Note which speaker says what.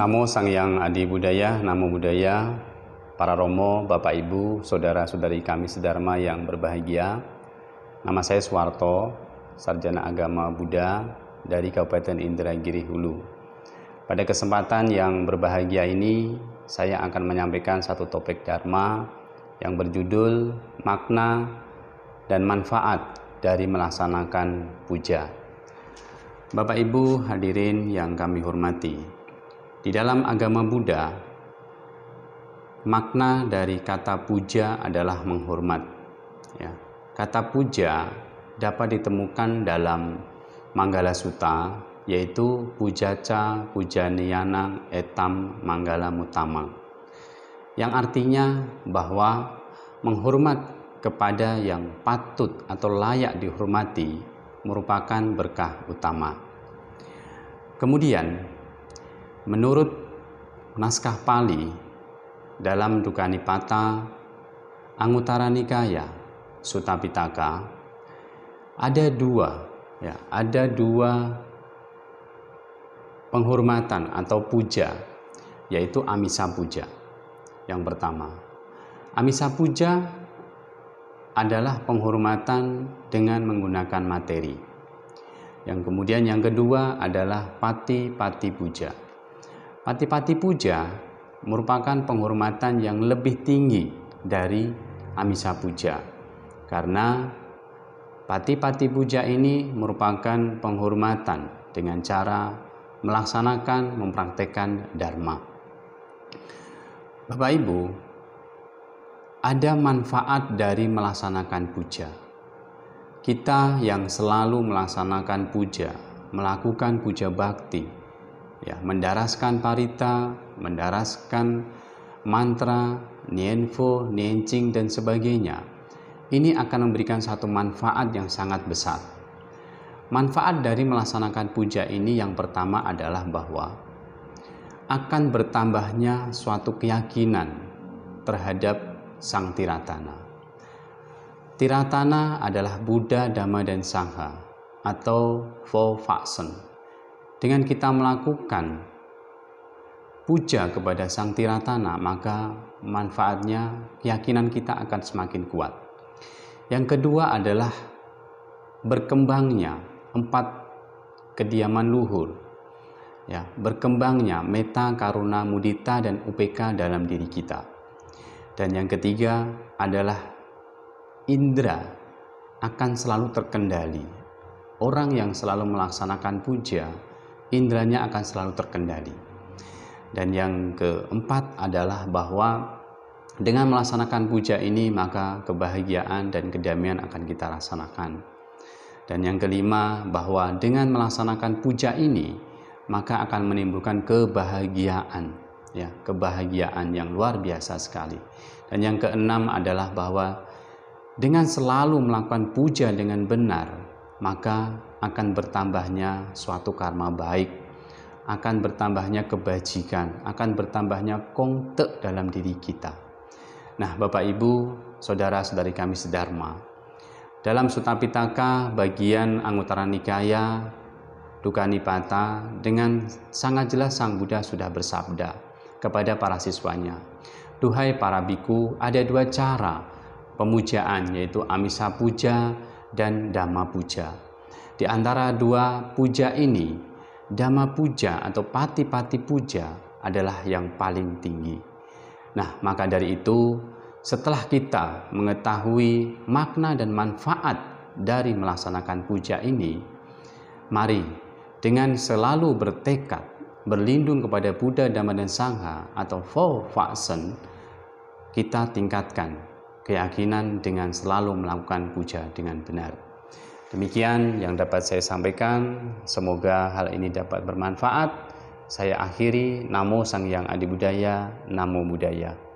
Speaker 1: Namo Sang Yang Adi Budaya, Namo Budaya, para Romo, Bapak Ibu, Saudara-saudari kami sedharma yang berbahagia. Nama saya Suwarto, Sarjana Agama Buddha dari Kabupaten Indragiri Hulu. Pada kesempatan yang berbahagia ini, saya akan menyampaikan satu topik Dharma yang berjudul makna dan manfaat dari melaksanakan puja. Bapak Ibu hadirin yang kami hormati, di dalam agama Buddha, makna dari kata puja adalah menghormat. Ya. Kata puja dapat ditemukan dalam Manggala Sutta, yaitu pujaca pujaniyana etam manggala mutama. Yang artinya bahwa menghormat kepada yang patut atau layak dihormati merupakan berkah utama. Kemudian Menurut naskah Pali dalam Dukanipata Anguttara Nikaya Sutta Pitaka ada dua ya, ada dua penghormatan atau puja yaitu amisa puja. Yang pertama, amisa puja adalah penghormatan dengan menggunakan materi. Yang kemudian yang kedua adalah pati-pati puja. Pati-pati puja merupakan penghormatan yang lebih tinggi dari Amisa puja. Karena pati-pati puja ini merupakan penghormatan dengan cara melaksanakan mempraktekkan dharma. Bapak Ibu, ada manfaat dari melaksanakan puja. Kita yang selalu melaksanakan puja, melakukan puja bakti, ya mendaraskan parita, mendaraskan mantra, nienfo, niencing dan sebagainya. Ini akan memberikan satu manfaat yang sangat besar. Manfaat dari melaksanakan puja ini yang pertama adalah bahwa akan bertambahnya suatu keyakinan terhadap Sang Tiratana. Tiratana adalah Buddha, Dhamma, dan Sangha atau Four Faction dengan kita melakukan puja kepada Sang Tiratana, maka manfaatnya keyakinan kita akan semakin kuat. Yang kedua adalah berkembangnya empat kediaman luhur. Ya, berkembangnya meta, karuna, mudita dan UPK dalam diri kita. Dan yang ketiga adalah indera akan selalu terkendali. Orang yang selalu melaksanakan puja indranya akan selalu terkendali. Dan yang keempat adalah bahwa dengan melaksanakan puja ini maka kebahagiaan dan kedamaian akan kita laksanakan. Dan yang kelima bahwa dengan melaksanakan puja ini maka akan menimbulkan kebahagiaan ya, kebahagiaan yang luar biasa sekali. Dan yang keenam adalah bahwa dengan selalu melakukan puja dengan benar, maka akan bertambahnya suatu karma baik, akan bertambahnya kebajikan, akan bertambahnya kongte dalam diri kita. Nah, Bapak Ibu, saudara-saudari kami sedharma, dalam Sutta Pitaka bagian Anguttara Nikaya Duka Nipata dengan sangat jelas Sang Buddha sudah bersabda kepada para siswanya, Duhai para biku, ada dua cara pemujaan yaitu Amisa Puja dan Dhamma Puja. Di antara dua puja ini, Dhamma Puja atau Pati-Pati Puja adalah yang paling tinggi. Nah, maka dari itu, setelah kita mengetahui makna dan manfaat dari melaksanakan puja ini, mari dengan selalu bertekad berlindung kepada Buddha, Dhamma, dan Sangha atau Four Fasen, kita tingkatkan keyakinan dengan selalu melakukan puja dengan benar. Demikian yang dapat saya sampaikan. Semoga hal ini dapat bermanfaat. Saya akhiri Namo Sang Yang Adi Budaya, Namo Budaya.